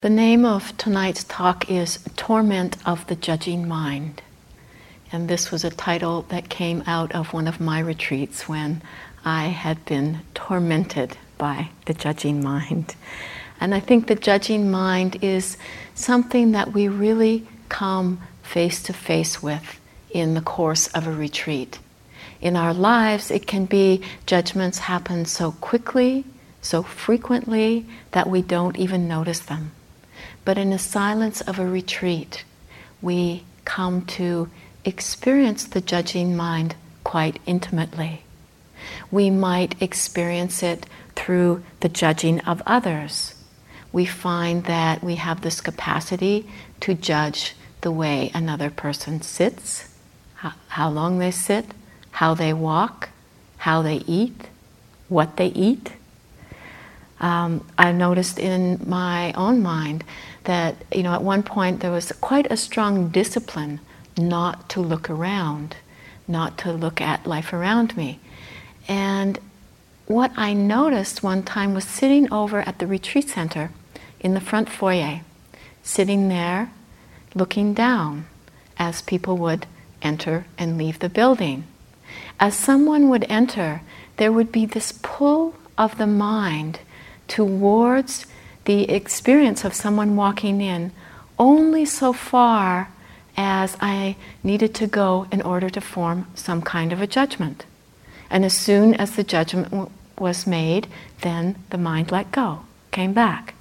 The name of tonight's talk is Torment of the Judging Mind. And this was a title that came out of one of my retreats when I had been tormented by the judging mind. And I think the judging mind is something that we really come face to face with in the course of a retreat. In our lives, it can be judgments happen so quickly, so frequently, that we don't even notice them. But in the silence of a retreat, we come to experience the judging mind quite intimately. We might experience it through the judging of others. We find that we have this capacity to judge the way another person sits, how, long they sit, how they walk, how they eat, what they eat. Um, I noticed in my own mind that you know at one point there was quite a strong discipline not to look around, not to look at life around me. And what I noticed one time was sitting over at the retreat center in the front foyer, sitting there looking down as people would enter and leave the building. As someone would enter, there would be this pull of the mind towards the experience of someone walking in only so far as I needed to go in order to form some kind of a judgment. And as soon as the judgment w- was made, then the mind let go, came back.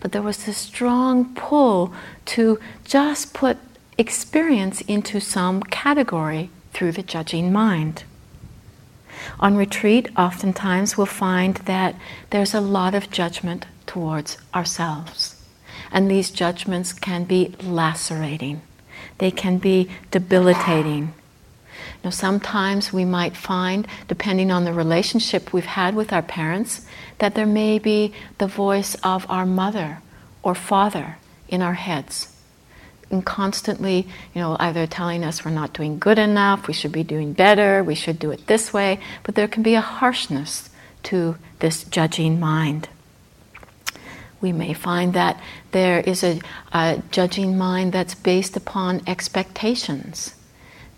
But there was this strong pull to just put experience into some category through the judging mind. On retreat, oftentimes we'll find that there's a lot of judgment towards ourselves. And these judgments can be lacerating, they can be debilitating. Now, sometimes we might find, depending on the relationship we've had with our parents, that there may be the voice of our mother or father in our heads. And constantly, you know, either telling us we're not doing good enough, we should be doing better, we should do it this way, but there can be a harshness to this judging mind we may find that there is a, a, judging mind that's based upon expectations,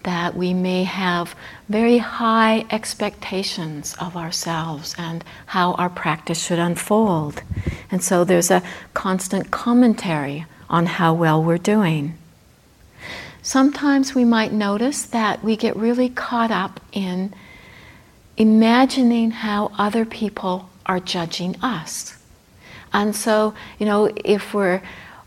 that we may have very high expectations of ourselves and how our practice should unfold. And so there's a constant commentary on how well we're doing. Sometimes we might notice that we get really caught up in imagining how other people are judging us. And so, you know, if we're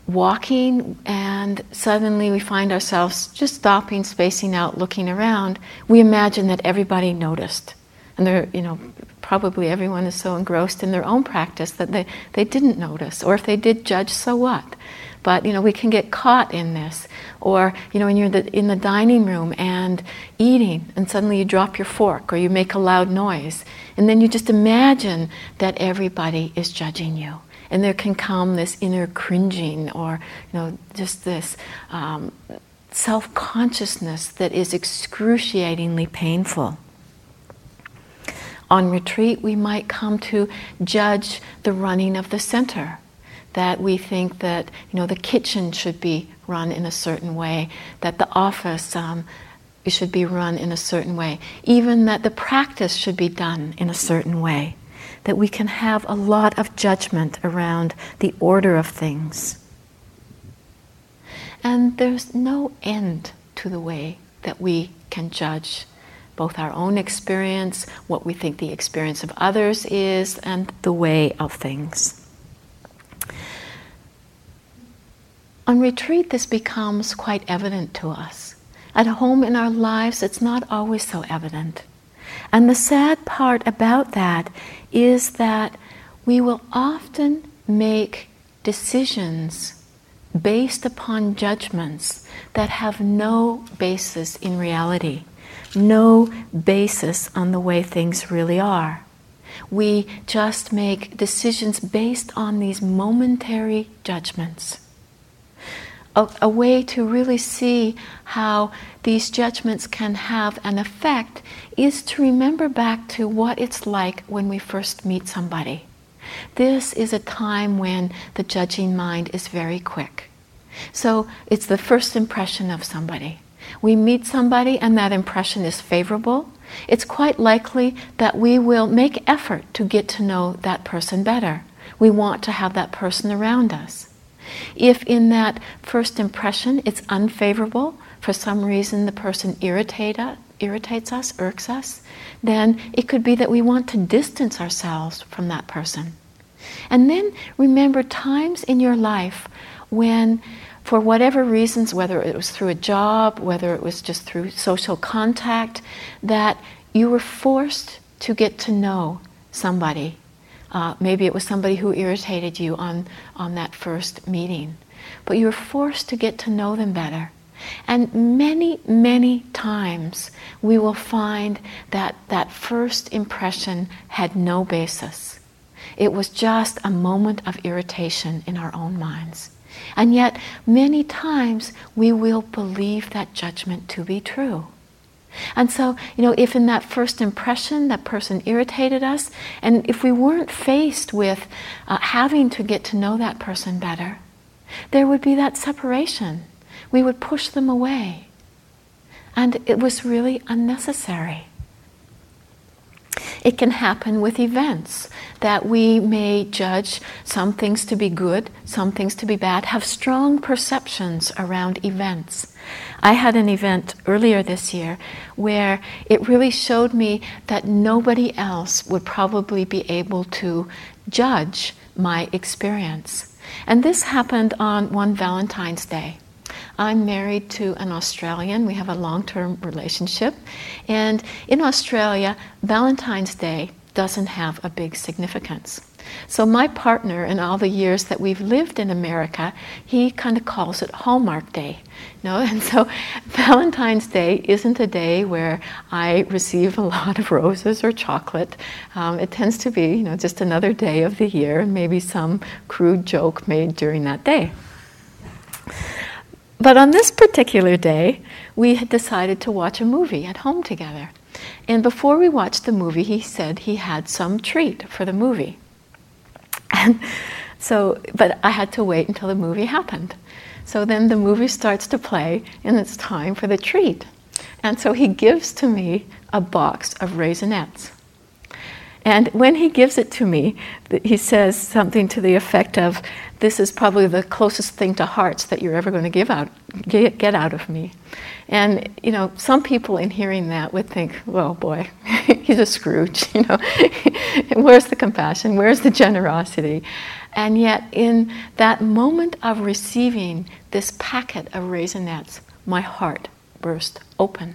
walking and suddenly we find ourselves just stopping, spacing out, looking around, we imagine that everybody noticed. And they're, you know, probably everyone is so engrossed in their own practice that they, they didn't notice. Or if they did judge, so what? But, you know, we can get caught in this. Or, you know, when you're the, in the dining room and eating and suddenly you drop your fork or you make a loud noise. And then you just imagine that everybody is judging you and there can come this inner cringing or you know just this um, self-consciousness that is excruciatingly painful. On retreat we might come to judge the running of the center that we think that you know the kitchen should be run in a certain way that the office um, should be run in a certain way even that the practice should be done in a certain way that we can have a lot of judgment around the order of things. And there's no end to the way that we can judge both our own experience, what we think the experience of others is, and the way of things. On retreat, this becomes quite evident to us. At home in our lives, it's not always so evident. And the sad part about that is that we will often make decisions based upon judgments that have no basis in reality, no basis on the way things really are. We just make decisions based on these momentary judgments a, a way to really see how these judgments can have an effect is to remember back to what it's like when we first meet somebody. this is a time when the judging mind is very quick. So it's the first impression of somebody. We meet somebody and that impression is favorable. It's quite likely that we will make effort to get to know that person better. We want to have that person around us. If in that first impression it's unfavorable, for some reason the person irritate irritates us, irks us, then it could be that we want to distance ourselves from that person. And then remember times in your life when, for whatever reasons, whether it was through a job, whether it was just through social contact, that you were forced to get to know somebody. Uh, maybe it was somebody who irritated you on, on that first meeting. But you were forced to get to know them better. And many, many times we will find that that first impression had no basis. It was just a moment of irritation in our own minds. And yet, many times we will believe that judgment to be true. And so, you know, if in that first impression that person irritated us, and if we weren't faced with uh, having to get to know that person better, there would be that separation we would push them away. And it was really unnecessary. It can happen with events that we may judge some things to be good, some things to be bad, have strong perceptions around events. I had an event earlier this year where it really showed me that nobody else would probably be able to judge my experience. And this happened on one Valentine's Day. I'm married to an Australian. We have a long term relationship. And in Australia, Valentine's Day doesn't have a big significance. So, my partner, in all the years that we've lived in America, he kind of calls it Hallmark Day. You know? And so, Valentine's Day isn't a day where I receive a lot of roses or chocolate. Um, it tends to be, you know, just another day of the year and maybe some crude joke made during that day. But on this particular day, we had decided to watch a movie at home together. And before we watched the movie, he said he had some treat for the movie. And so, but I had to wait until the movie happened. So then the movie starts to play, and it's time for the treat. And so he gives to me a box of Raisinets. And when he gives it to me, he says something to the effect of, This is probably the closest thing to hearts that you're ever going to give out, get get out of me. And, you know, some people in hearing that would think, Well, boy, he's a Scrooge, you know. Where's the compassion? Where's the generosity? And yet, in that moment of receiving this packet of Raisinets, my heart burst open.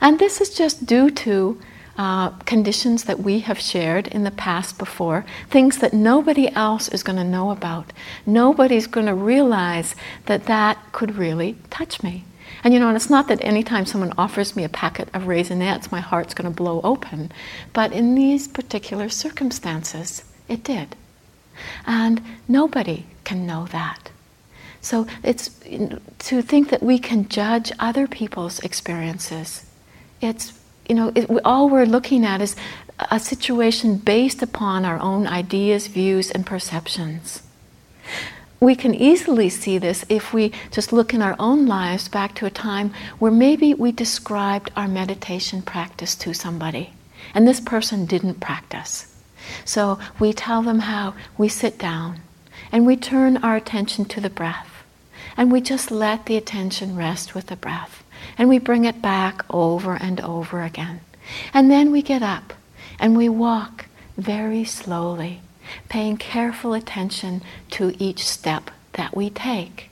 And this is just due to uh, conditions that we have shared in the past before, things that nobody else is going to know about. Nobody's going to realize that that could really touch me. And you know, and it's not that anytime someone offers me a packet of Raisinets, my heart's going to blow open. But in these particular circumstances, it did. And nobody can know that. So it's to think that we can judge other people's experiences. It's you know, it, all we're looking at is a situation based upon our own ideas, views, and perceptions. We can easily see this if we just look in our own lives back to a time where maybe we described our meditation practice to somebody, and this person didn't practice. So we tell them how we sit down and we turn our attention to the breath, and we just let the attention rest with the breath. And we bring it back over and over again. And then we get up and we walk very slowly, paying careful attention to each step that we take.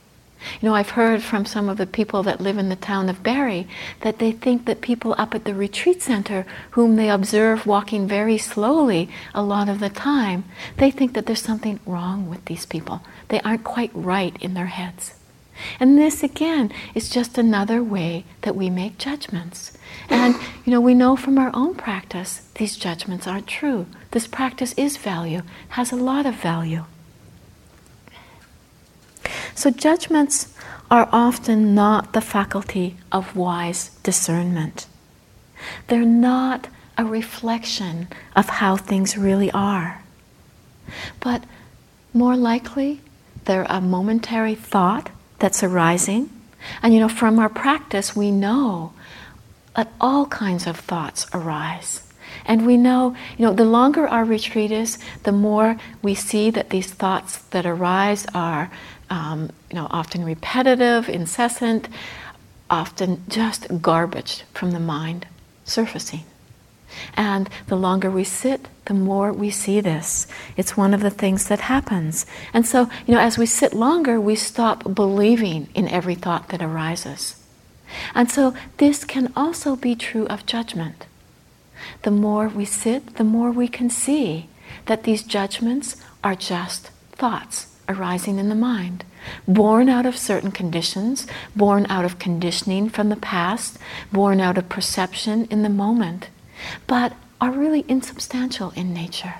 You know, I've heard from some of the people that live in the town of Barre that they think that people up at the retreat center, whom they observe walking very slowly a lot of the time, they think that there's something wrong with these people. They aren't quite right in their heads. And this again is just another way that we make judgments. And you know, we know from our own practice these judgments aren't true. This practice is value, has a lot of value. So judgments are often not the faculty of wise discernment. They're not a reflection of how things really are. But more likely, they're a momentary thought that's arising. And you know, from our practice, we know that all kinds of thoughts arise. And we know, you know, the longer our retreat is, the more we see that these thoughts that arise are, um, you know, often repetitive, incessant, often just garbage from the mind surfacing. And the longer we sit, the more we see this. It's one of the things that happens. And so, you know, as we sit longer, we stop believing in every thought that arises. And so, this can also be true of judgment. The more we sit, the more we can see that these judgments are just thoughts arising in the mind, born out of certain conditions, born out of conditioning from the past, born out of perception in the moment but are really insubstantial in nature.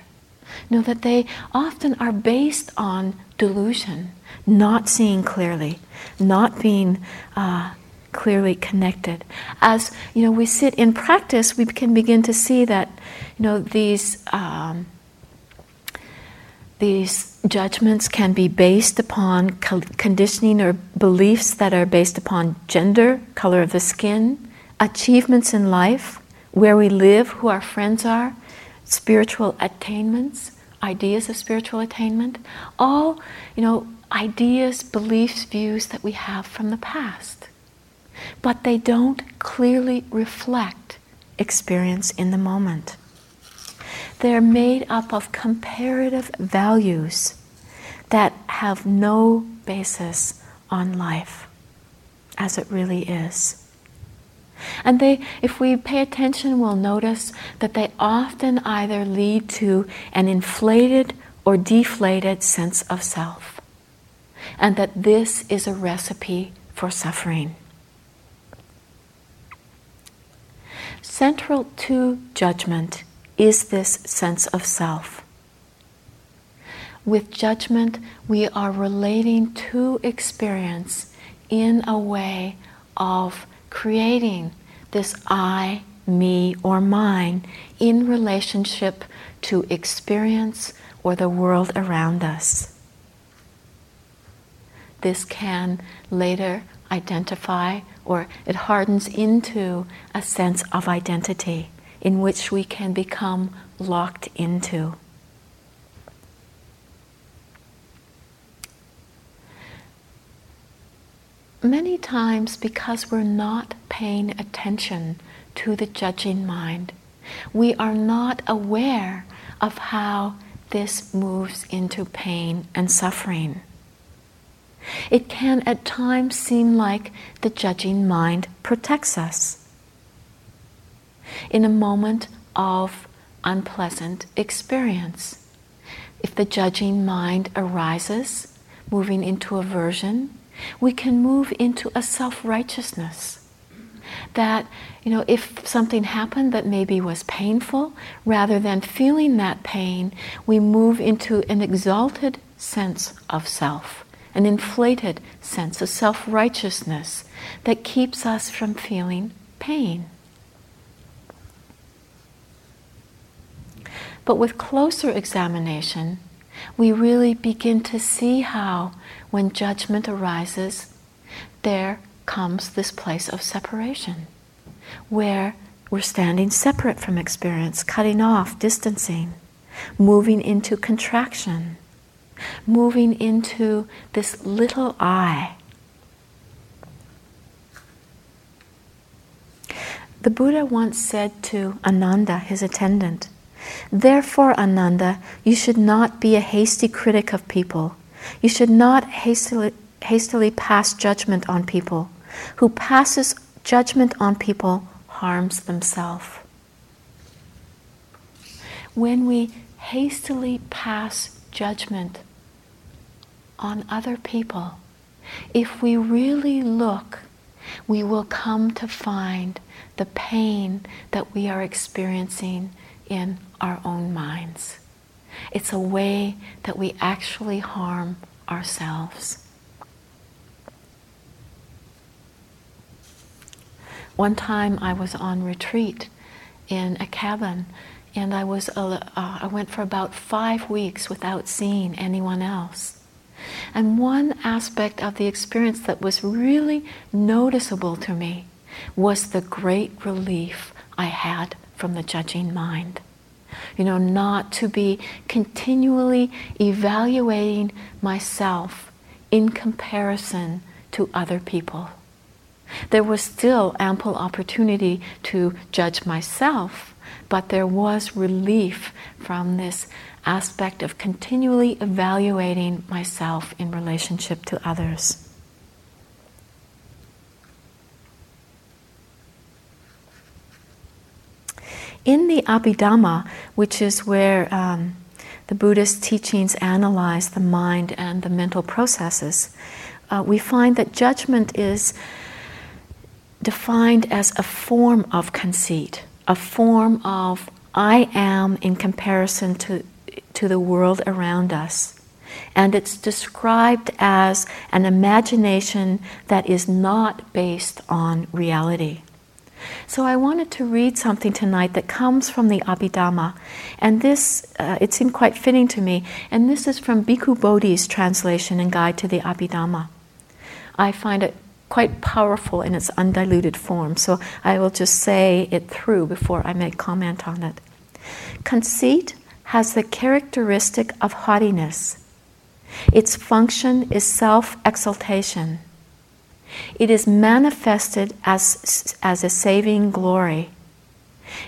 Know that they often are based on delusion, not seeing clearly, not being uh, clearly connected. As you know, we sit in practice, we can begin to see that you know these. Um, these judgments can be based upon conditioning or beliefs that are based upon gender, color of the skin, achievements in life, where we live, who our friends are, spiritual attainments, ideas of spiritual attainment, all, you know, ideas, beliefs, views that we have from the past. But they don't clearly reflect experience in the moment. They're made up of comparative values that have no basis on life as it really is. And they, if we pay attention, we'll notice that they often either lead to an inflated or deflated sense of self. And that this is a recipe for suffering. Central to judgment is this sense of self. With judgment, we are relating to experience in a way of creating this I, me, or mine in relationship to experience or the world around us. This can later identify or it hardens into a sense of identity in which we can become locked into. Many times because we're not paying attention to the judging mind, we are not aware of how this moves into pain and suffering. It can at times seem like the judging mind protects us. In a moment of unpleasant experience, if the judging mind arises, moving into aversion, we can move into a self righteousness. That, you know, if something happened that maybe was painful, rather than feeling that pain, we move into an exalted sense of self, an inflated sense of self righteousness that keeps us from feeling pain. But with closer examination, we really begin to see how, when judgment arises, there comes this place of separation, where we're standing separate from experience, cutting off, distancing, moving into contraction, moving into this little I. The Buddha once said to Ananda, his attendant, Therefore, Ananda, you should not be a hasty critic of people. You should not hastily, hastily pass judgment on people. Who passes judgment on people harms themselves. When we hastily pass judgment on other people, if we really look, we will come to find the pain that we are experiencing in our own minds. It's a way that we actually harm ourselves. One time I was on retreat in a cabin and I was uh, I went for about five weeks without seeing anyone else. And one aspect of the experience that was really noticeable to me was the great relief I had from the judging mind. You know, not to be continually evaluating myself in comparison to other people. There was still ample opportunity to judge myself, but there was relief from this aspect of continually evaluating myself in relationship to others. In the Abhidhamma, which is where um, the Buddhist teachings analyze the mind and the mental processes, uh, we find that judgment is defined as a form of conceit, a form of I am in comparison to, to the world around us. And it's described as an imagination that is not based on reality. So I wanted to read something tonight that comes from the Abhidhamma, and this uh, it seemed quite fitting to me. And this is from Bhikkhu Bodhi's translation and guide to the Abhidhamma. I find it quite powerful in its undiluted form, so I will just say it through before I make comment on it. Conceit has the characteristic of haughtiness. Its function is self exaltation. It is manifested as, as a saving glory.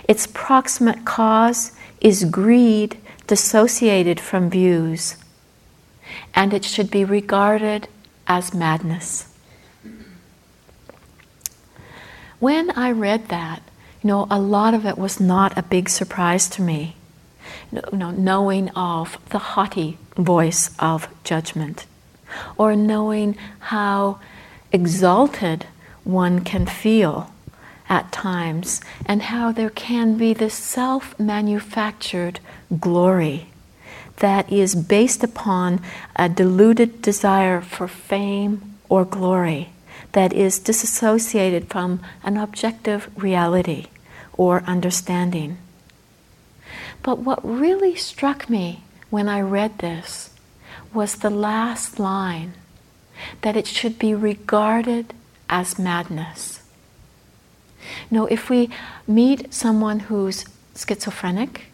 Its proximate cause is greed dissociated from views, and it should be regarded as madness. When I read that, you know, a lot of it was not a big surprise to me. You know, knowing of the haughty voice of judgment, or knowing how exalted one can feel at times, and how there can be this self manufactured glory that is based upon a deluded desire for fame or glory that is disassociated from an objective reality or understanding. But what really struck me when I read this was the last line that it should be regarded as madness. No, if we meet someone who's schizophrenic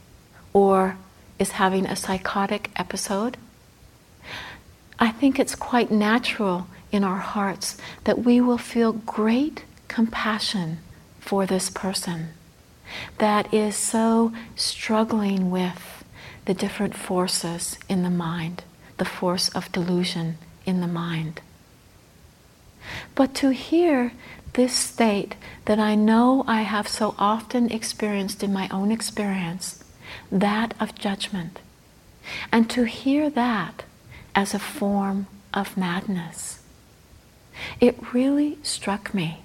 or is having a psychotic episode, I think it's quite natural in our hearts that we will feel great compassion for this person that is so struggling with the different forces in the mind, the force of delusion in the mind. But to hear this state that I know I have so often experienced in my own experience, that of judgment, and to hear that as a form of madness, it really struck me.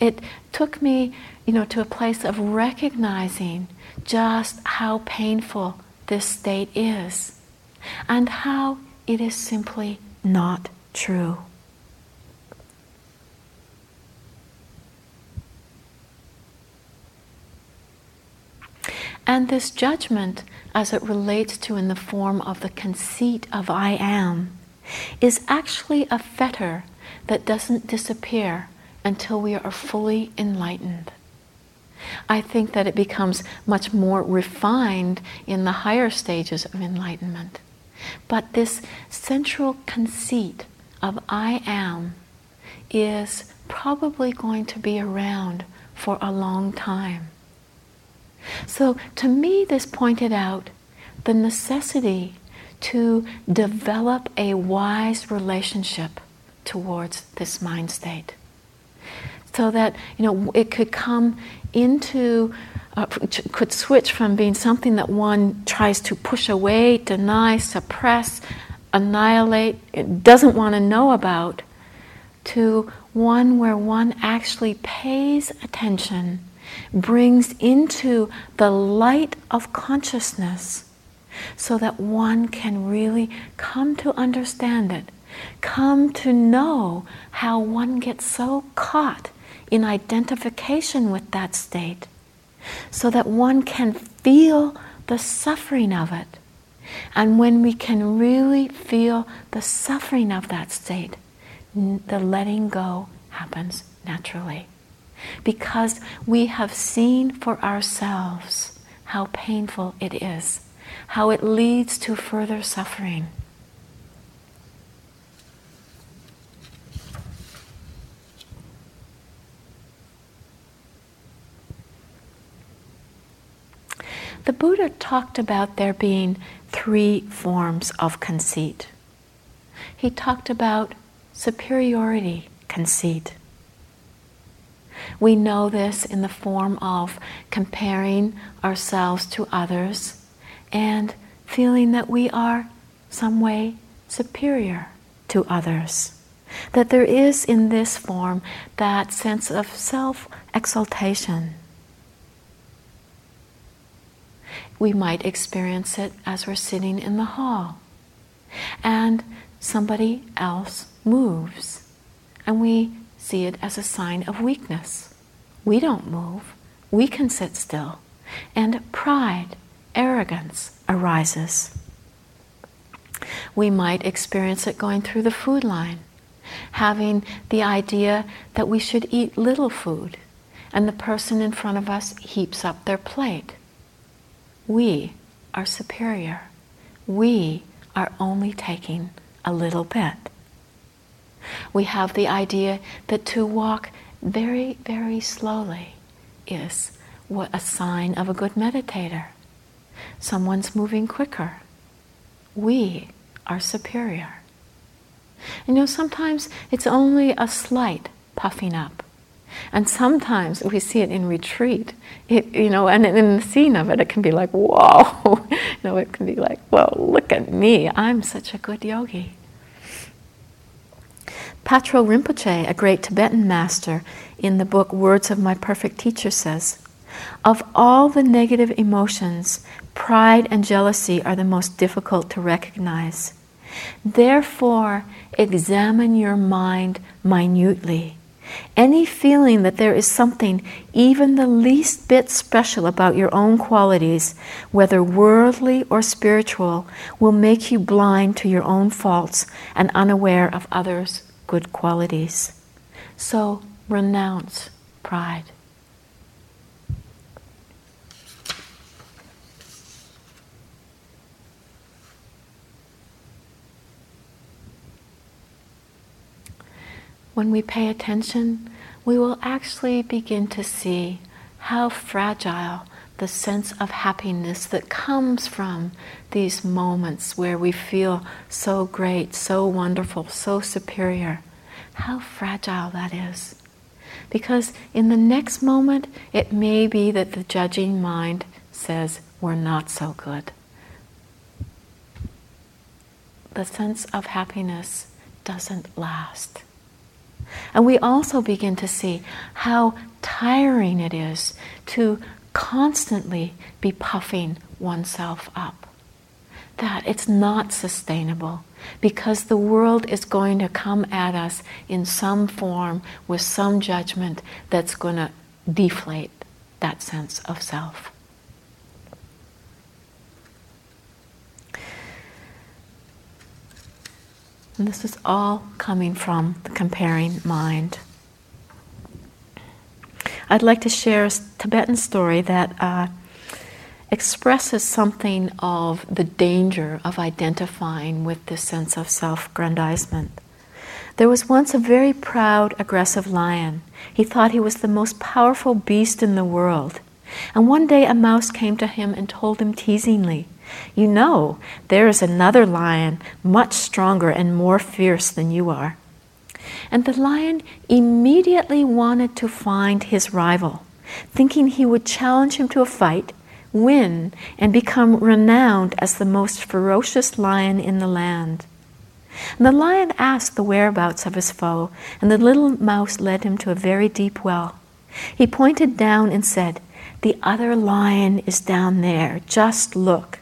It took me, you know, to a place of recognizing just how painful this state is and how it is simply not true. And this judgment, as it relates to in the form of the conceit of I am, is actually a fetter that doesn't disappear until we are fully enlightened. I think that it becomes much more refined in the higher stages of enlightenment. But this central conceit of I am is probably going to be around for a long time. So to me, this pointed out the necessity to develop a wise relationship towards this mind state so that you know it could come into uh, could switch from being something that one tries to push away, deny, suppress, annihilate, doesn't want to know about, to one where one actually pays attention, brings into the light of consciousness, so that one can really come to understand it, come to know how one gets so caught in identification with that state so that one can feel the suffering of it. And when we can really feel the suffering of that state, the letting go happens naturally. Because we have seen for ourselves how painful it is, how it leads to further suffering. The Buddha talked about there being three forms of conceit. He talked about superiority conceit. We know this in the form of comparing ourselves to others and feeling that we are some way superior to others. That there is in this form that sense of self exaltation we might experience it as we're sitting in the hall and somebody else moves and we see it as a sign of weakness. We don't move, we can sit still, and pride, arrogance arises. We might experience it going through the food line, having the idea that we should eat little food, and the person in front of us heaps up their plate we are superior. We are only taking a little bit. We have the idea that to walk very, very slowly is what a sign of a good meditator. Someone's moving quicker. We are superior. You know, sometimes it's only a slight puffing up. And sometimes we see it in retreat, it, you know, and in the scene of it, it can be like, whoa, you know, it can be like, whoa, look at me, I'm such a good yogi. Patrul Rinpoche, a great Tibetan master, in the book Words of My Perfect Teacher says, of all the negative emotions, pride and jealousy are the most difficult to recognize. Therefore, examine your mind minutely any feeling that there is something even the least bit special about your own qualities, whether worldly or spiritual, will make you blind to your own faults and unaware of others' good qualities. So renounce pride. When we pay attention, we will actually begin to see how fragile the sense of happiness that comes from these moments where we feel so great, so wonderful, so superior, how fragile that is. Because in the next moment, it may be that the judging mind says, We're not so good. The sense of happiness doesn't last. And we also begin to see how tiring it is to constantly be puffing oneself up. That it's not sustainable because the world is going to come at us in some form with some judgment that's going to deflate that sense of self. And this is all coming from the comparing mind. I'd like to share a Tibetan story that uh, expresses something of the danger of identifying with this sense of self grandizement. There was once a very proud, aggressive lion. He thought he was the most powerful beast in the world. And one day a mouse came to him and told him teasingly, you know there is another lion much stronger and more fierce than you are. And the lion immediately wanted to find his rival, thinking he would challenge him to a fight, win, and become renowned as the most ferocious lion in the land. And the lion asked the whereabouts of his foe, and the little mouse led him to a very deep well. He pointed down and said, The other lion is down there, just look.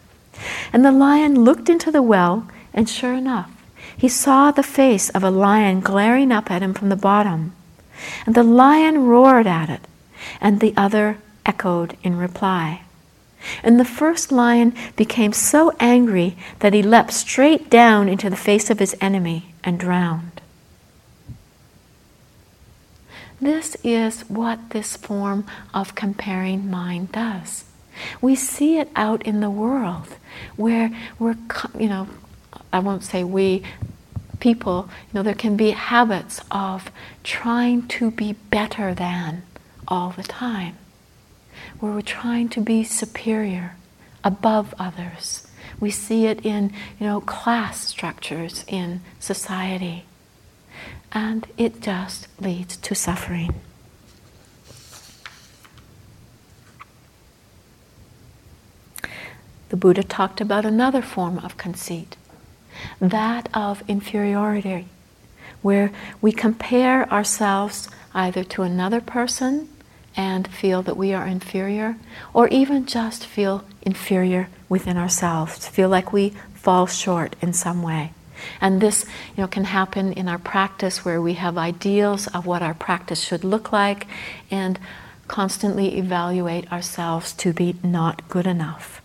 And the lion looked into the well, and sure enough, he saw the face of a lion glaring up at him from the bottom. And the lion roared at it, and the other echoed in reply. And the first lion became so angry that he leapt straight down into the face of his enemy and drowned. This is what this form of comparing mind does. We see it out in the world where we're, you know, I won't say we, people, you know, there can be habits of trying to be better than all the time where we're trying to be superior, above others. We see it in, you know, class structures in society. And it just leads to suffering. The Buddha talked about another form of conceit, that of inferiority, where we compare ourselves either to another person and feel that we are inferior, or even just feel inferior within ourselves, feel like we fall short in some way. And this you know, can happen in our practice where we have ideals of what our practice should look like and constantly evaluate ourselves to be not good enough.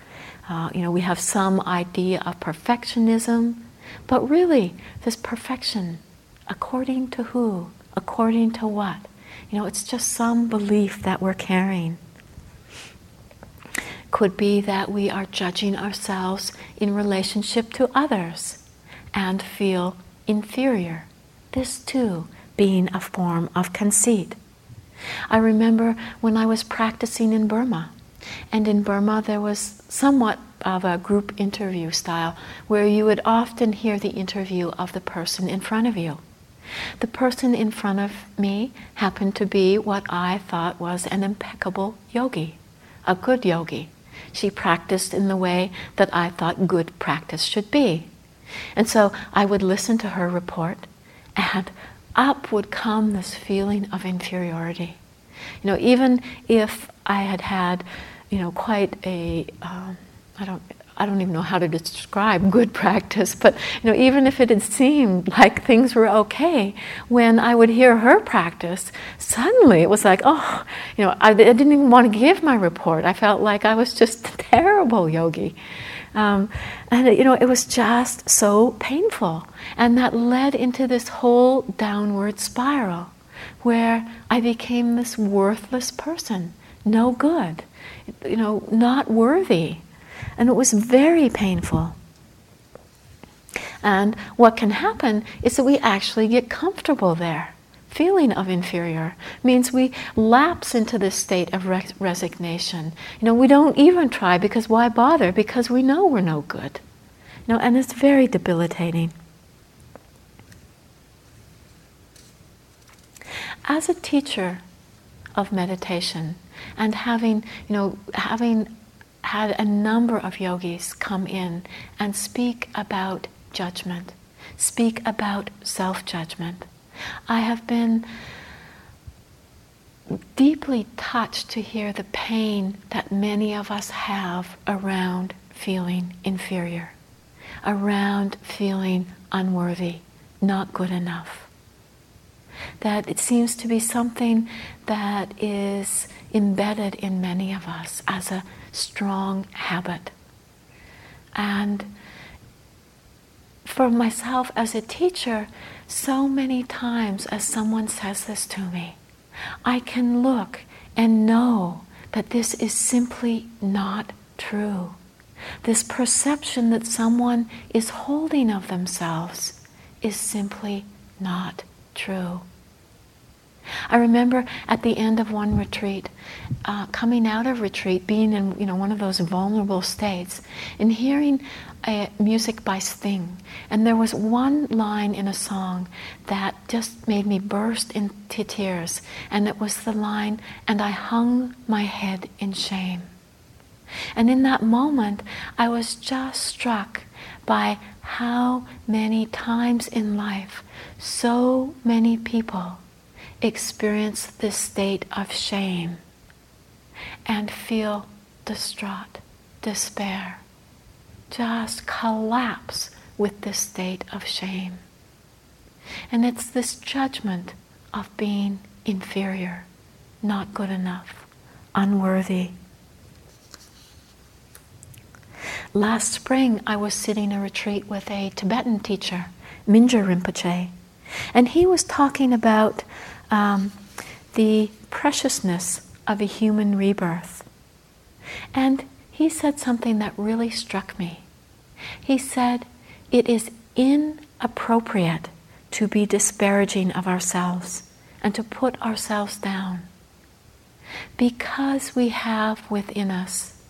Uh, you know, we have some idea of perfectionism, but really, this perfection, according to who? According to what? You know, it's just some belief that we're carrying. Could be that we are judging ourselves in relationship to others and feel inferior. This too being a form of conceit. I remember when I was practicing in Burma, and in Burma there was somewhat of a group interview style where you would often hear the interview of the person in front of you. The person in front of me happened to be what I thought was an impeccable yogi, a good yogi. She practiced in the way that I thought good practice should be. And so I would listen to her report, and up would come this feeling of inferiority. You know, even if I had had, you know, quite a um, I don't I don't even know how to describe good practice, but you know, even if it had seemed like things were okay, when I would hear her practice, suddenly it was like, oh, you know, I, I didn't even want to give my report. I felt like I was just a terrible yogi. Um, and you know, it was just so painful. And that led into this whole downward spiral where I became this worthless person, no good, you know, not worthy. And it was very painful. And what can happen is that we actually get comfortable there. Feeling of inferior means we lapse into this state of res- resignation. You know, we don't even try because why bother? Because we know we're no good. You know, and it's very debilitating. As a teacher of meditation and having, you know, having had a number of yogis come in and speak about judgment, speak about self judgment. I have been deeply touched to hear the pain that many of us have around feeling inferior, around feeling unworthy, not good enough. That it seems to be something that is embedded in many of us as a strong habit. And for myself as a teacher, so many times as someone says this to me, I can look and know that this is simply not true. This perception that someone is holding of themselves is simply not true. I remember at the end of one retreat, uh, coming out of retreat, being in you know one of those vulnerable states, and hearing music by Sting, and there was one line in a song that just made me burst into tears, and it was the line, "And I hung my head in shame." And in that moment, I was just struck by how many times in life so many people experience this state of shame and feel distraught, despair. Just collapse with this state of shame. And it's this judgment of being inferior, not good enough, unworthy. Last spring, I was sitting a retreat with a Tibetan teacher, Mingyur Rinpoche, and he was talking about um, the preciousness of a human rebirth. And he said something that really struck me. He said, It is inappropriate to be disparaging of ourselves and to put ourselves down because we have within us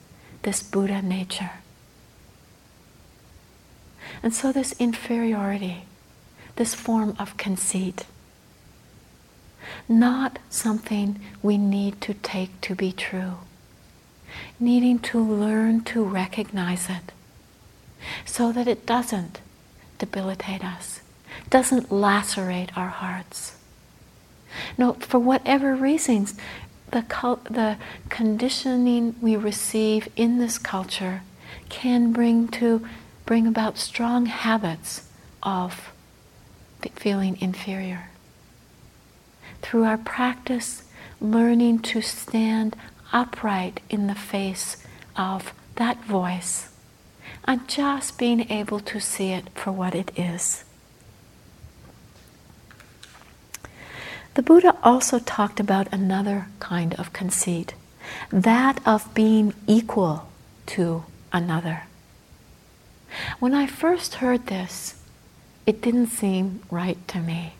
this Buddha nature. And so, this inferiority, this form of conceit, not something we need to take to be true, needing to learn to recognize it so that it doesn't debilitate us, doesn't lacerate our hearts. No, for whatever reasons, the, the conditioning we receive in this culture can bring to bring about strong habits of feeling inferior. Through our practice, learning to stand upright in the face of that voice and just being able to see it for what it is. The Buddha also talked about another kind of conceit, that of being equal to another. When I first heard this, it didn't seem right to me.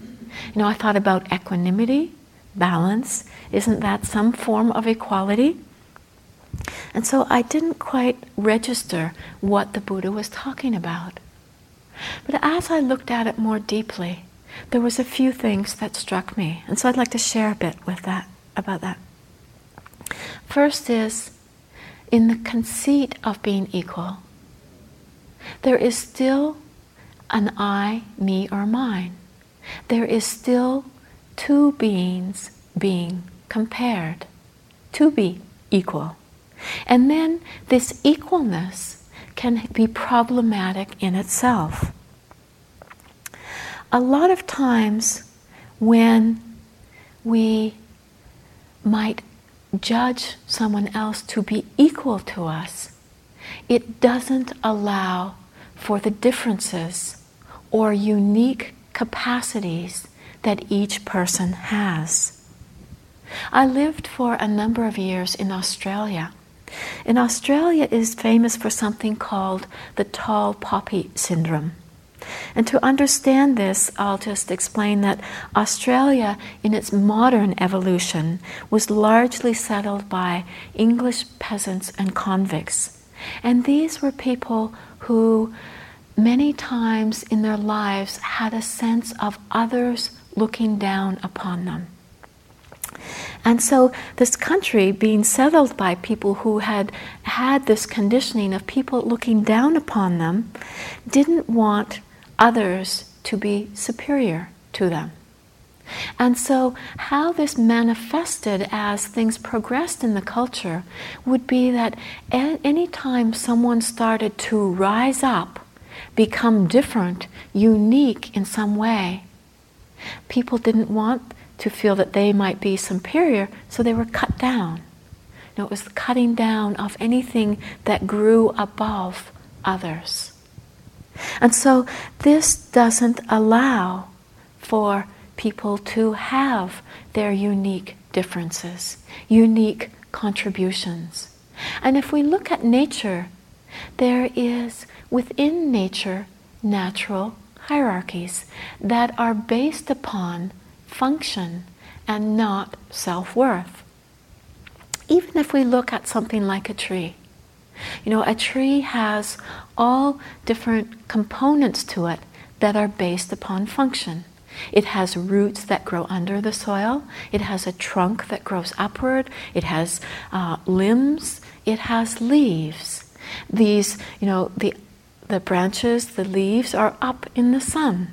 You know, I thought about equanimity, balance. Isn't that some form of equality? And so I didn't quite register what the Buddha was talking about. But as I looked at it more deeply, there was a few things that struck me. And so I'd like to share a bit with that about that. First is in the conceit of being equal, there is still an I, me, or mine. There is still two beings being compared to be equal. And then this equalness can be problematic in itself. A lot of times when we might judge someone else to be equal to us, it doesn't allow for the differences or unique capacities that each person has. I lived for a number of years in Australia. And Australia is famous for something called the tall poppy syndrome. And to understand this, I'll just explain that Australia, in its modern evolution, was largely settled by English peasants and convicts. And these were people who many times in their lives had a sense of others looking down upon them. And so, this country being settled by people who had had this conditioning of people looking down upon them didn't want others to be superior to them. And so, how this manifested as things progressed in the culture would be that any time someone started to rise up become different, unique in some way. People didn't want to feel that they might be superior, so they were cut down. No, it was the cutting down of anything that grew above others. And so this doesn't allow for people to have their unique differences, unique contributions. And if we look at nature, there is within nature natural hierarchies that are based upon function and not self worth. Even if we look at something like a tree, you know, a tree has all different components to it that are based upon function. It has roots that grow under the soil. It has a trunk that grows upward. It has uh, limbs. It has leaves. These, you know, the the branches, the leaves are up in the sun.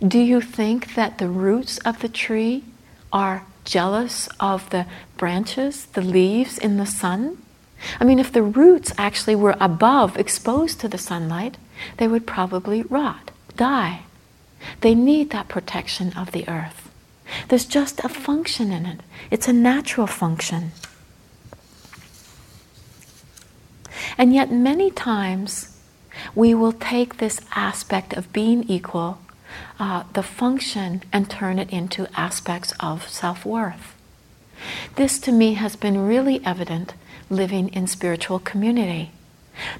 Do you think that the roots of the tree are jealous of the branches, the leaves in the sun? I mean, if the roots actually were above, exposed to the sunlight, they would probably rot, die. They need that protection of the earth. There's just a function in it, it's a natural function. And yet, many times, we will take this aspect of being equal, uh, the function, and turn it into aspects of self worth. This to me has been really evident living in spiritual community.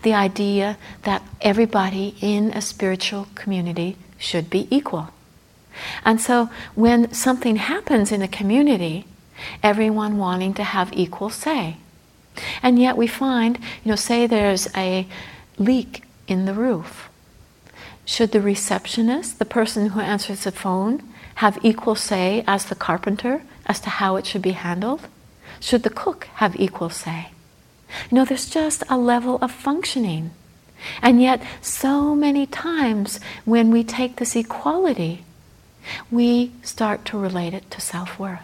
The idea that everybody in a spiritual community should be equal. And so when something happens in a community, everyone wanting to have equal say. And yet we find, you know, say there's a leak in the roof. Should the receptionist, the person who answers the phone, have equal say as the carpenter as to how it should be handled? Should the cook have equal say? You know, there's just a level of functioning. And yet, so many times when we take this equality, we start to relate it to self worth.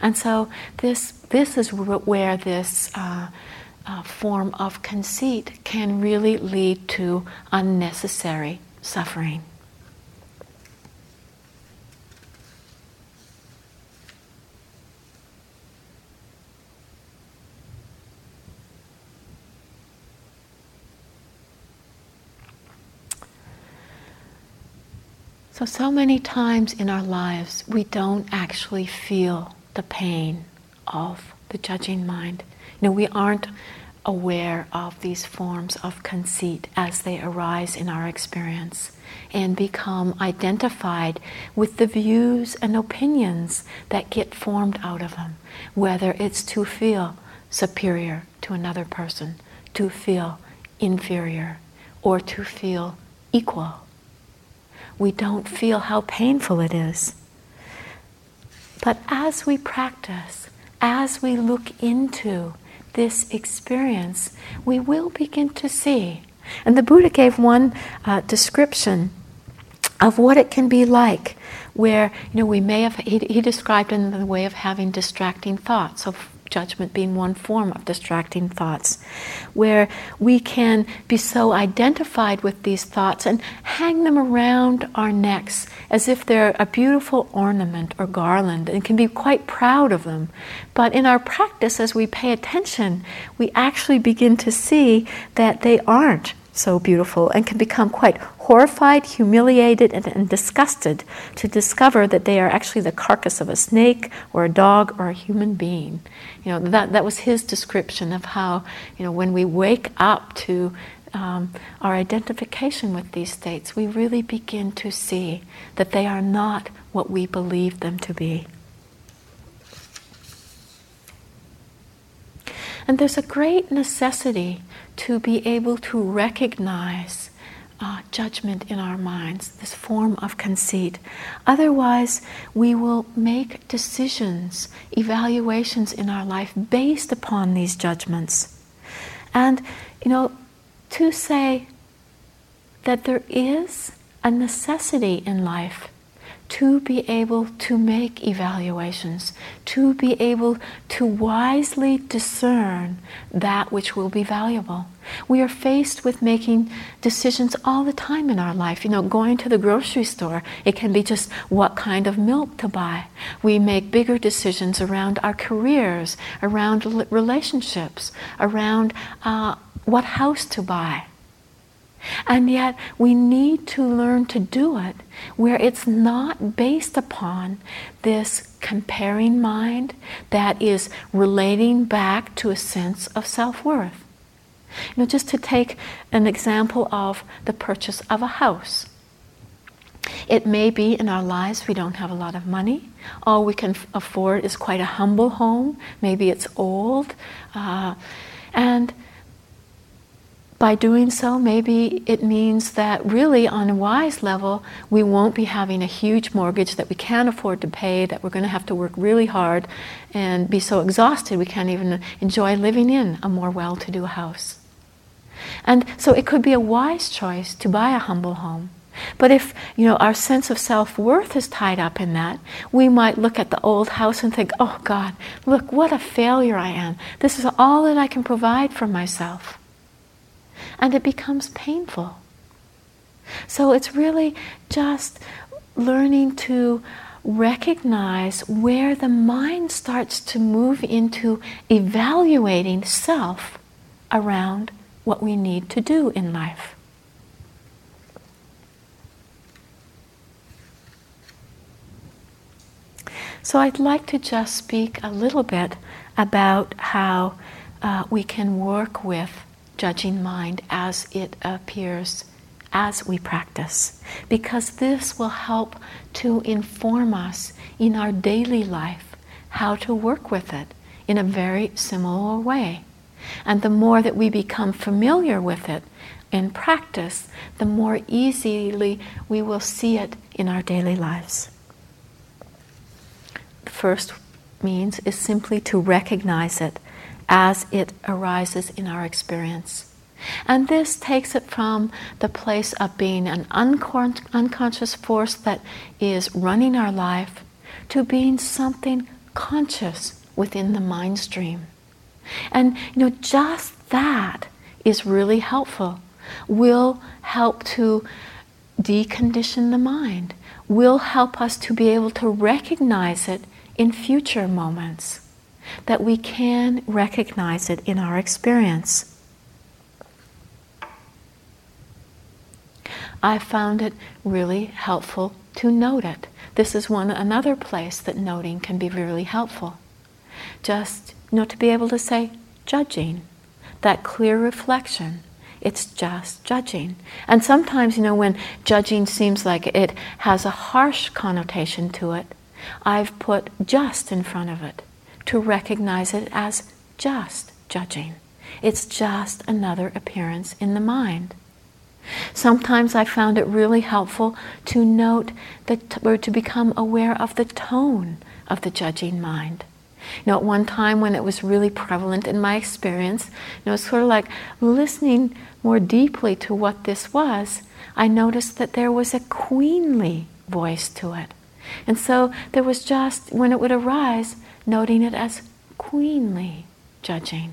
And so, this, this is where this uh, uh, form of conceit can really lead to unnecessary suffering. So, so many times in our lives, we don't actually feel the pain of the judging mind. You know, we aren't aware of these forms of conceit as they arise in our experience and become identified with the views and opinions that get formed out of them, whether it's to feel superior to another person, to feel inferior, or to feel equal we don't feel how painful it is. But as we practice, as we look into this experience, we will begin to see. And the Buddha gave one uh, description of what it can be like, where you know we may have. He, he described in the way of having distracting thoughts, of judgment being one form of distracting thoughts, where we can be so identified with these thoughts and hang them around our necks as if they're a beautiful ornament or garland and can be quite proud of them. But in our practice, as we pay attention, we actually begin to see that they aren't so beautiful and can become quite horrified, humiliated, and, and, disgusted to discover that they are actually the carcass of a snake or a dog or a human being. You know, that, that was his description of how, you know, when we wake up to um, our identification with these states, we really begin to see that they are not what we believe them to be. And there's a great necessity to be able to recognize uh, judgment in our minds, this form of conceit. Otherwise, we will make decisions, evaluations in our life based upon these judgments. And, you know, to say that there is a necessity in life to be able to make evaluations, to be able to wisely discern that which will be valuable. We are faced with making decisions all the time in our life. You know, going to the grocery store, it can be just what kind of milk to buy. We make bigger decisions around our careers, around relationships, around uh, what house to buy. And yet, we need to learn to do it where it's not based upon this comparing mind that is relating back to a sense of self worth. You know, just to take an example of the purchase of a house. It may be in our lives we don't have a lot of money. All we can afford is quite a humble home. Maybe it's old. Uh, and by doing so, maybe it means that really, on a wise level, we won't be having a huge mortgage that we can't afford to pay, that we're going to have to work really hard and be so exhausted we can't even enjoy living in a more well to do house. And so it could be a wise choice to buy a humble home. But if you know our sense of self-worth is tied up in that, we might look at the old house and think, "Oh God, look what a failure I am. This is all that I can provide for myself." And it becomes painful. So it's really just learning to recognize where the mind starts to move into evaluating self around what we need to do in life. So I'd like to just speak a little bit about how uh, we can work with judging mind as it appears as we practice, because this will help to inform us in our daily life how to work with it in a very similar way. And the more that we become familiar with it in practice, the more easily we will see it in our daily lives. The first means is simply to recognize it as it arises in our experience. And this takes it from the place of being an uncon- unconscious force that is running our life to being something conscious within the mind stream. And you know, just that is really helpful. Will help to decondition the mind, will help us to be able to recognize it in future moments, that we can recognize it in our experience. I found it really helpful to note it. This is one another place that noting can be really helpful. Just you know to be able to say judging, that clear reflection. It's just judging. And sometimes, you know, when judging seems like it has a harsh connotation to it, I've put just in front of it to recognize it as just judging. It's just another appearance in the mind. Sometimes I found it really helpful to note that, or to become aware of the tone of the judging mind. You know, at one time when it was really prevalent in my experience, you know, it's sort of like listening more deeply to what this was, I noticed that there was a queenly voice to it. And so there was just, when it would arise, noting it as queenly judging.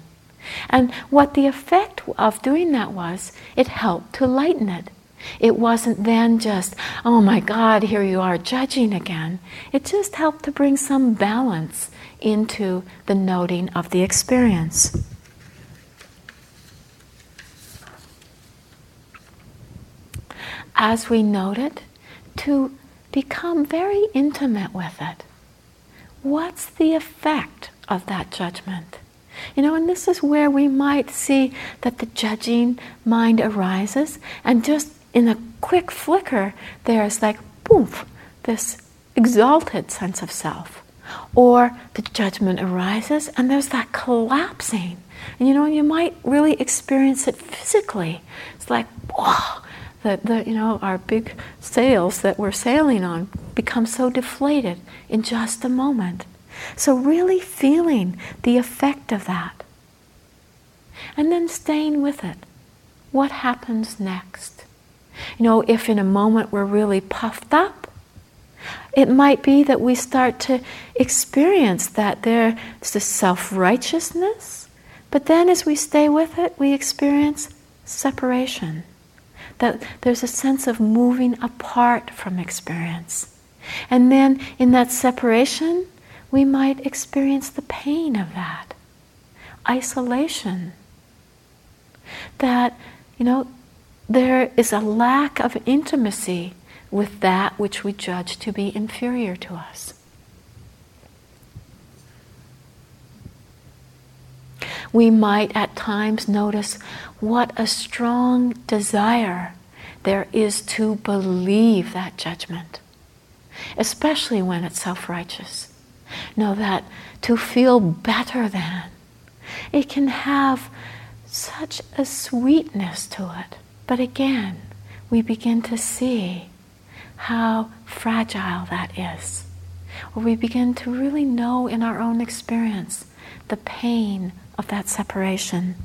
And what the effect of doing that was, it helped to lighten it. It wasn't then just, oh my God, here you are judging again. It just helped to bring some balance into the noting of the experience. As we note it, to become very intimate with it. What's the effect of that judgment? You know, and this is where we might see that the judging mind arises, and just in a quick flicker, there's like, boom, this exalted sense of self. Or the judgment arises, and there's that collapsing. And you know, you might really experience it physically. It's like, whoa, that the, you know our big sails that we're sailing on become so deflated in just a moment. So really feeling the effect of that, and then staying with it. What happens next? You know, if in a moment we're really puffed up, it might be that we start to experience that there's this self righteousness, but then as we stay with it, we experience separation that there's a sense of moving apart from experience. And then in that separation, we might experience the pain of that. Isolation. That, you know, there is a lack of intimacy with that which we judge to be inferior to us. We might at times notice what a strong desire there is to believe that judgment, especially when it's self righteous. Know that to feel better than, it can have such a sweetness to it. But again, we begin to see how fragile that is. Or we begin to really know in our own experience the pain of that separation.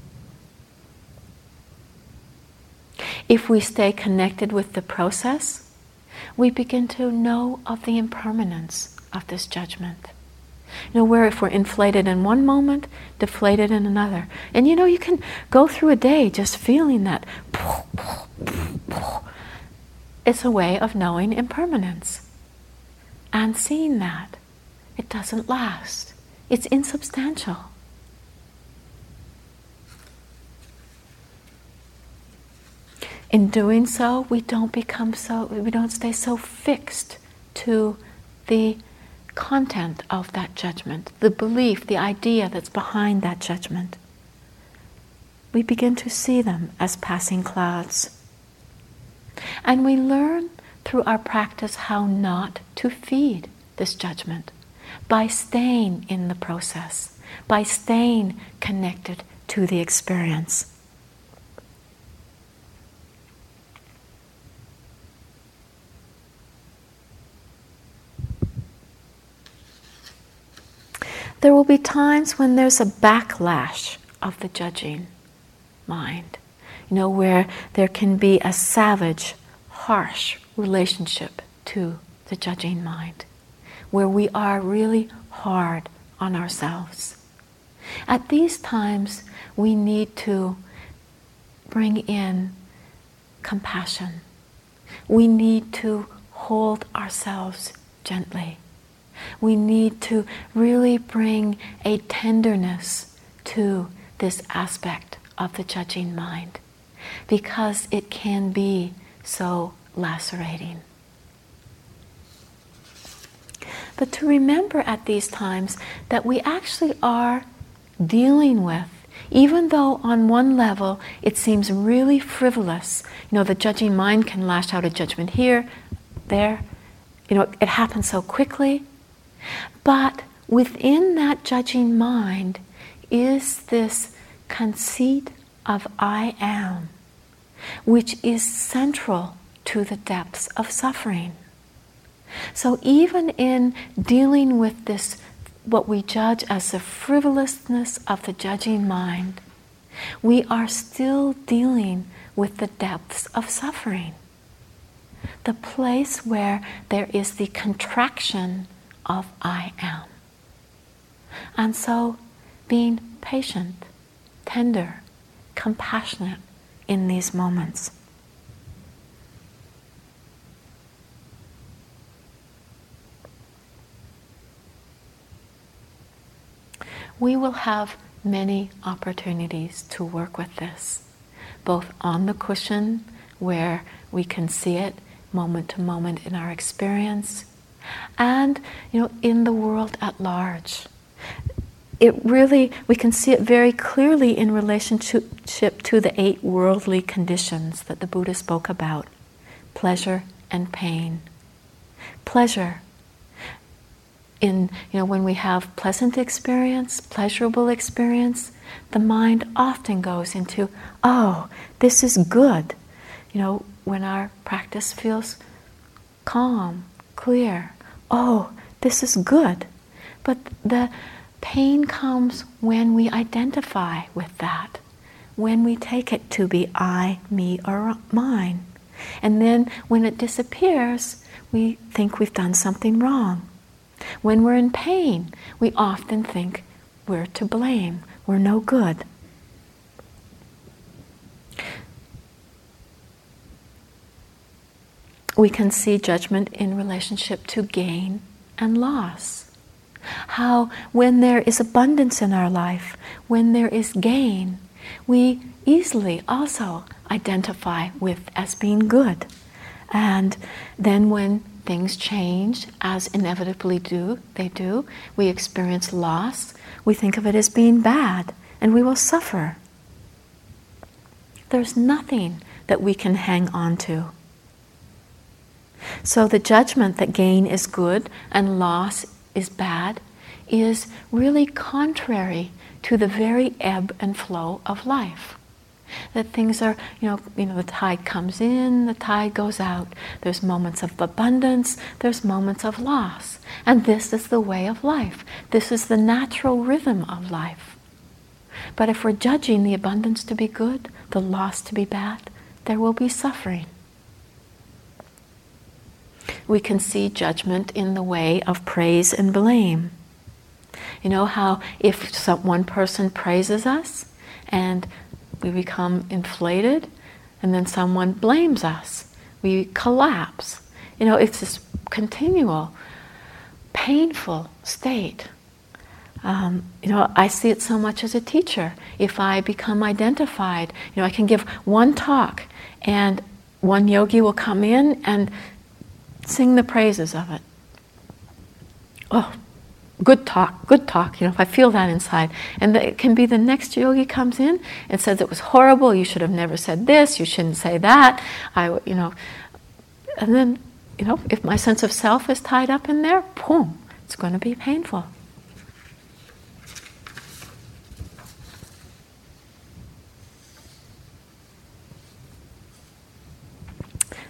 If we stay connected with the process, we begin to know of the impermanence of this judgment. You know, where if we're inflated in one moment, deflated in another. And you know, you can go through a day just feeling that. It's a way of knowing impermanence and seeing that. It doesn't last, it's insubstantial. In doing so, we don't become so, we don't stay so fixed to the content of that judgment, the belief, the idea that's behind that judgment. We begin to see them as passing clouds. And we learn through our practice how not to feed this judgment by staying in the process, by staying connected to the experience. There will be times when there's a backlash of the judging mind, you know, where there can be a savage, harsh relationship to the judging mind, where we are really hard on ourselves. At these times, we need to bring in compassion. We need to hold ourselves gently. We need to really bring a tenderness to this aspect of the judging mind because it can be so lacerating. But to remember at these times that we actually are dealing with, even though on one level it seems really frivolous, you know, the judging mind can lash out a judgment here, there, you know, it happens so quickly. But within that judging mind is this conceit of I am, which is central to the depths of suffering. So, even in dealing with this, what we judge as the frivolousness of the judging mind, we are still dealing with the depths of suffering. The place where there is the contraction of I am. And so, being patient, tender, compassionate in these moments. We will have many opportunities to work with this, both on the cushion, where we can see it moment to moment in our experience, and you know in the world at large it really we can see it very clearly in relationship to the eight worldly conditions that the buddha spoke about pleasure and pain. Pleasure. In you know when we have pleasant experience pleasurable experience the mind often goes into oh this is good. You know when our practice feels calm clear. Oh, this is good. But the pain comes when we identify with that, when we take it to be I, me, or mine. And then when it disappears, we think we've done something wrong. When we're in pain, we often think we're to blame, we're no good. We can see judgment in relationship to gain and loss. How, when there is abundance in our life, when there is gain, we easily also identify with as being good. And then when things change, as inevitably do, they do, we experience loss, we think of it as being bad, and we will suffer. There's nothing that we can hang on to. So the judgment that gain is good and loss is bad is really contrary to the very ebb and flow of life. That things are, you know, you know, the tide comes in, the tide goes out. There's moments of abundance, there's moments of loss. And this is the way of life. This is the natural rhythm of life. But if we're judging the abundance to be good, the loss to be bad, there will be suffering we can see judgment in the way of praise and blame. You know how if some, one person praises us and we become inflated, and then someone blames us, we collapse. You know, it's this continual, painful state. Um, you know, I see it so much as a teacher. If I become identified, you know, I can give one talk and one yogi will come in and sing the praises of it. Oh, good talk, good talk. You know, if I feel that inside, and it can be the next yogi comes in and says it was horrible. You should have never said this. You shouldn't say that. I, you know, and then, you know, if my sense of self is tied up in there, boom, it's going to be painful.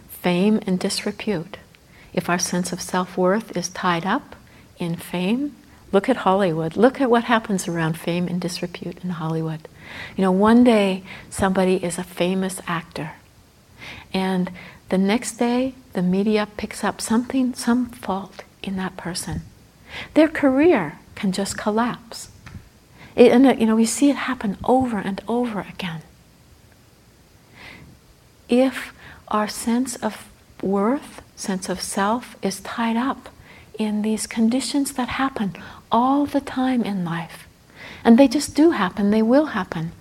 Fame and disrepute. If our sense of self worth is tied up in fame, look at Hollywood. Look at what happens around fame and disrepute in Hollywood. You know, one day somebody is a famous actor, and the next day the media picks up something, some fault in that person. Their career can just collapse. It, and you know, we see it happen over and over again. If our sense of worth, sense of self is tied up in these conditions that happen all the time in life. And they just do happen, they will happen.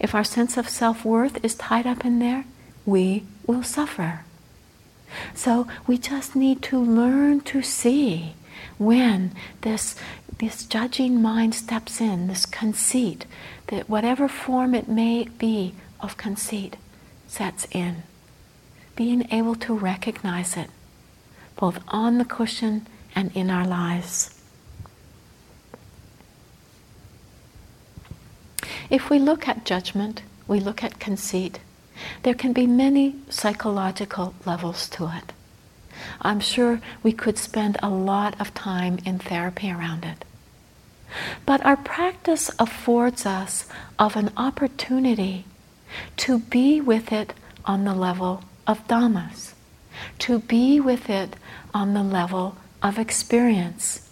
If our sense of self worth is tied up in there, we will suffer. So we just need to learn to see when this, this judging mind steps in, this conceit, that whatever form it may be of conceit sets in being able to recognize it, both on the cushion and in our lives. If we look at judgment, we look at conceit, there can be many psychological levels to it. I'm sure we could spend a lot of time in therapy around it. But our practice affords us of an opportunity to be with it on the level of dhammas, to be with it on the level of experience,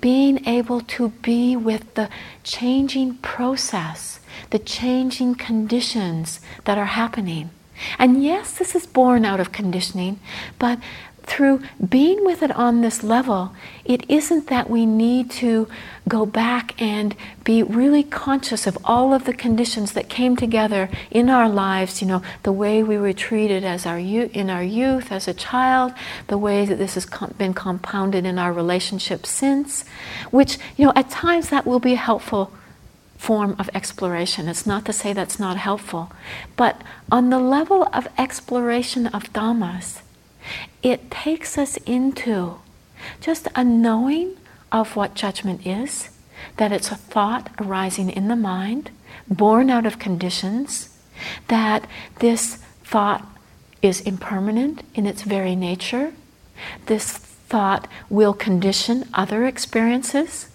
being able to be with the changing process, the changing conditions that are happening. And yes, this is born out of conditioning, but through being with it on this level, it isn't that we need to go back and be really conscious of all of the conditions that came together in our lives, you know, the way we were treated as our in our youth as a child, the way that this has been compounded in our relationship since, which, you know, at times that will be helpful form of exploration. It's not to say that's not helpful, but on the level of exploration of dhammas, it takes us into just a knowing of what judgment is, that it's a thought arising in the mind, born out of conditions, that this thought is impermanent in its very nature, this thought will condition other experiences,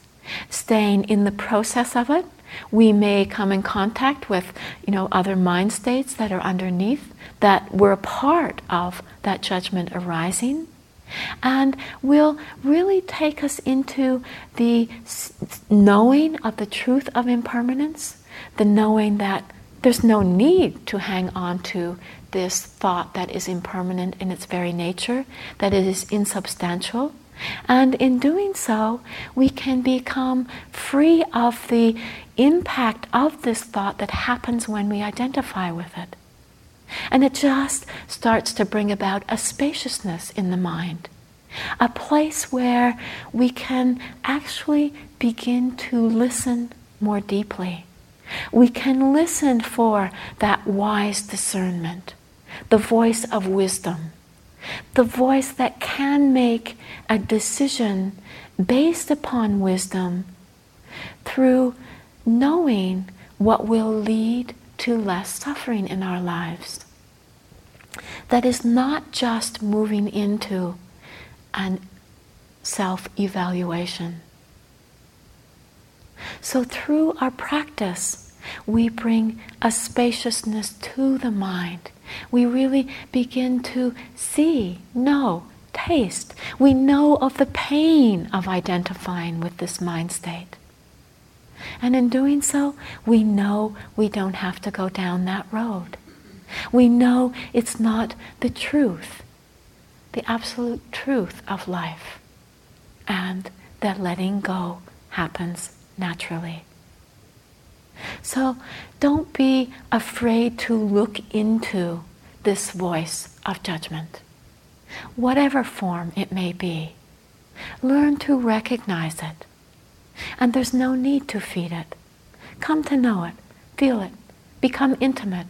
staying in the process of it. We may come in contact with, you know, other mind states that are underneath that we're a part of that judgment arising and will really take us into the knowing of the truth of impermanence, the knowing that there's no need to hang on to this thought that is impermanent in its very nature, that it is insubstantial. And in doing so, we can become free of the impact of this thought that happens when we identify with it. And it just starts to bring about a spaciousness in the mind, a place where we can actually begin to listen more deeply. We can listen for that wise discernment, the voice of wisdom, the voice that can make a decision based upon wisdom through knowing what will lead to less suffering in our lives. That is not just moving into an self evaluation. So, through our practice, we bring a spaciousness to the mind. We really begin to see, know, taste. We know of the pain of identifying with this mind state. And in doing so, we know we don't have to go down that road. We know it's not the truth, the absolute truth of life, and that letting go happens naturally. So don't be afraid to look into this voice of judgment, whatever form it may be. Learn to recognize it. And there's no need to feed it. Come to know it, feel it, become intimate,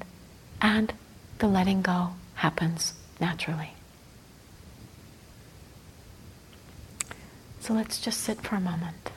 and the letting go happens naturally. So let's just sit for a moment.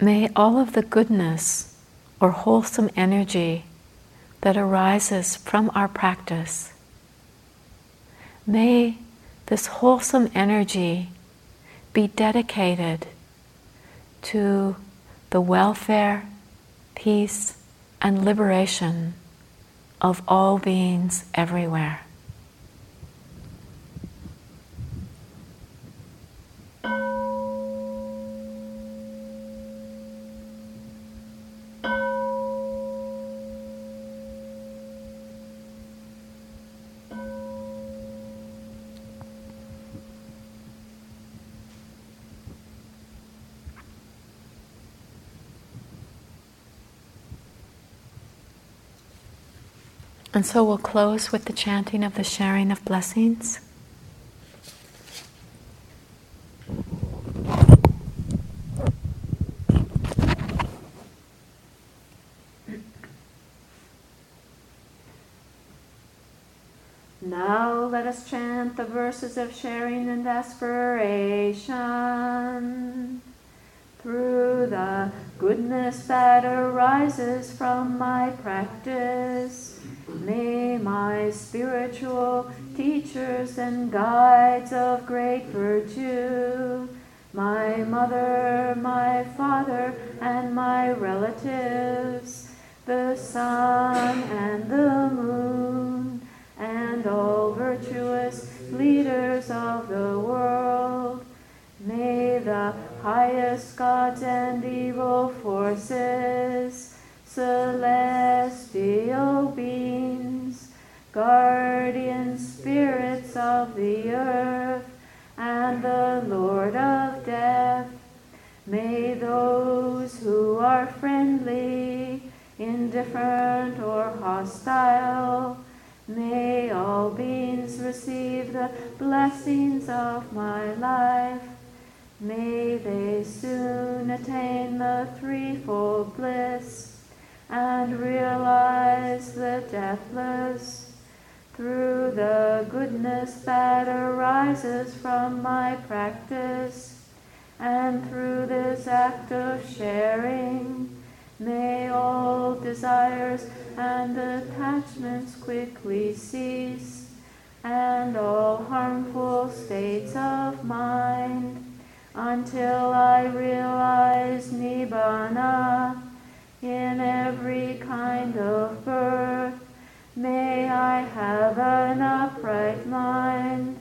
May all of the goodness or wholesome energy that arises from our practice, may this wholesome energy be dedicated to the welfare, peace, and liberation of all beings everywhere. And so we'll close with the chanting of the sharing of blessings. Now let us chant the verses of sharing and aspiration through the goodness that arises from my practice May my spiritual teachers and guides of great virtue, my mother, my father, and my relatives, the sun and the moon, and all virtuous leaders of the world, may the highest gods and evil forces celestial guardian spirits of the earth, and the Lord of death. May those who are friendly, indifferent, or hostile, may all beings receive the blessings of my life. May they soon attain the threefold bliss and realize the deathless through the goodness that arises from my practice and through this act of sharing. May all desires and attachments quickly cease, and all harmful states of mind, until I realize Nibbana in every kind of birth. May I have an upright mind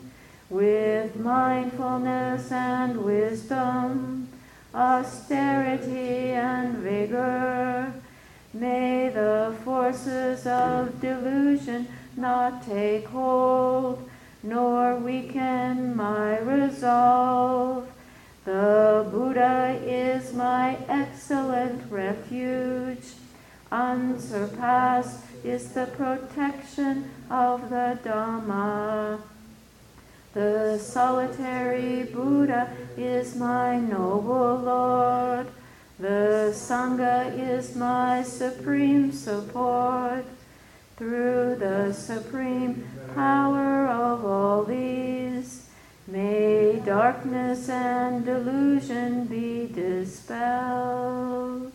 with mindfulness and wisdom, austerity and vigor. May the forces of delusion not take hold, nor weaken my resolve. The Buddha is my excellent refuge. Unsurpassed is the protection of the Dhamma. The solitary Buddha is my noble Lord. The Sangha is my supreme support. Through the supreme power of all these, may darkness and delusion be dispelled.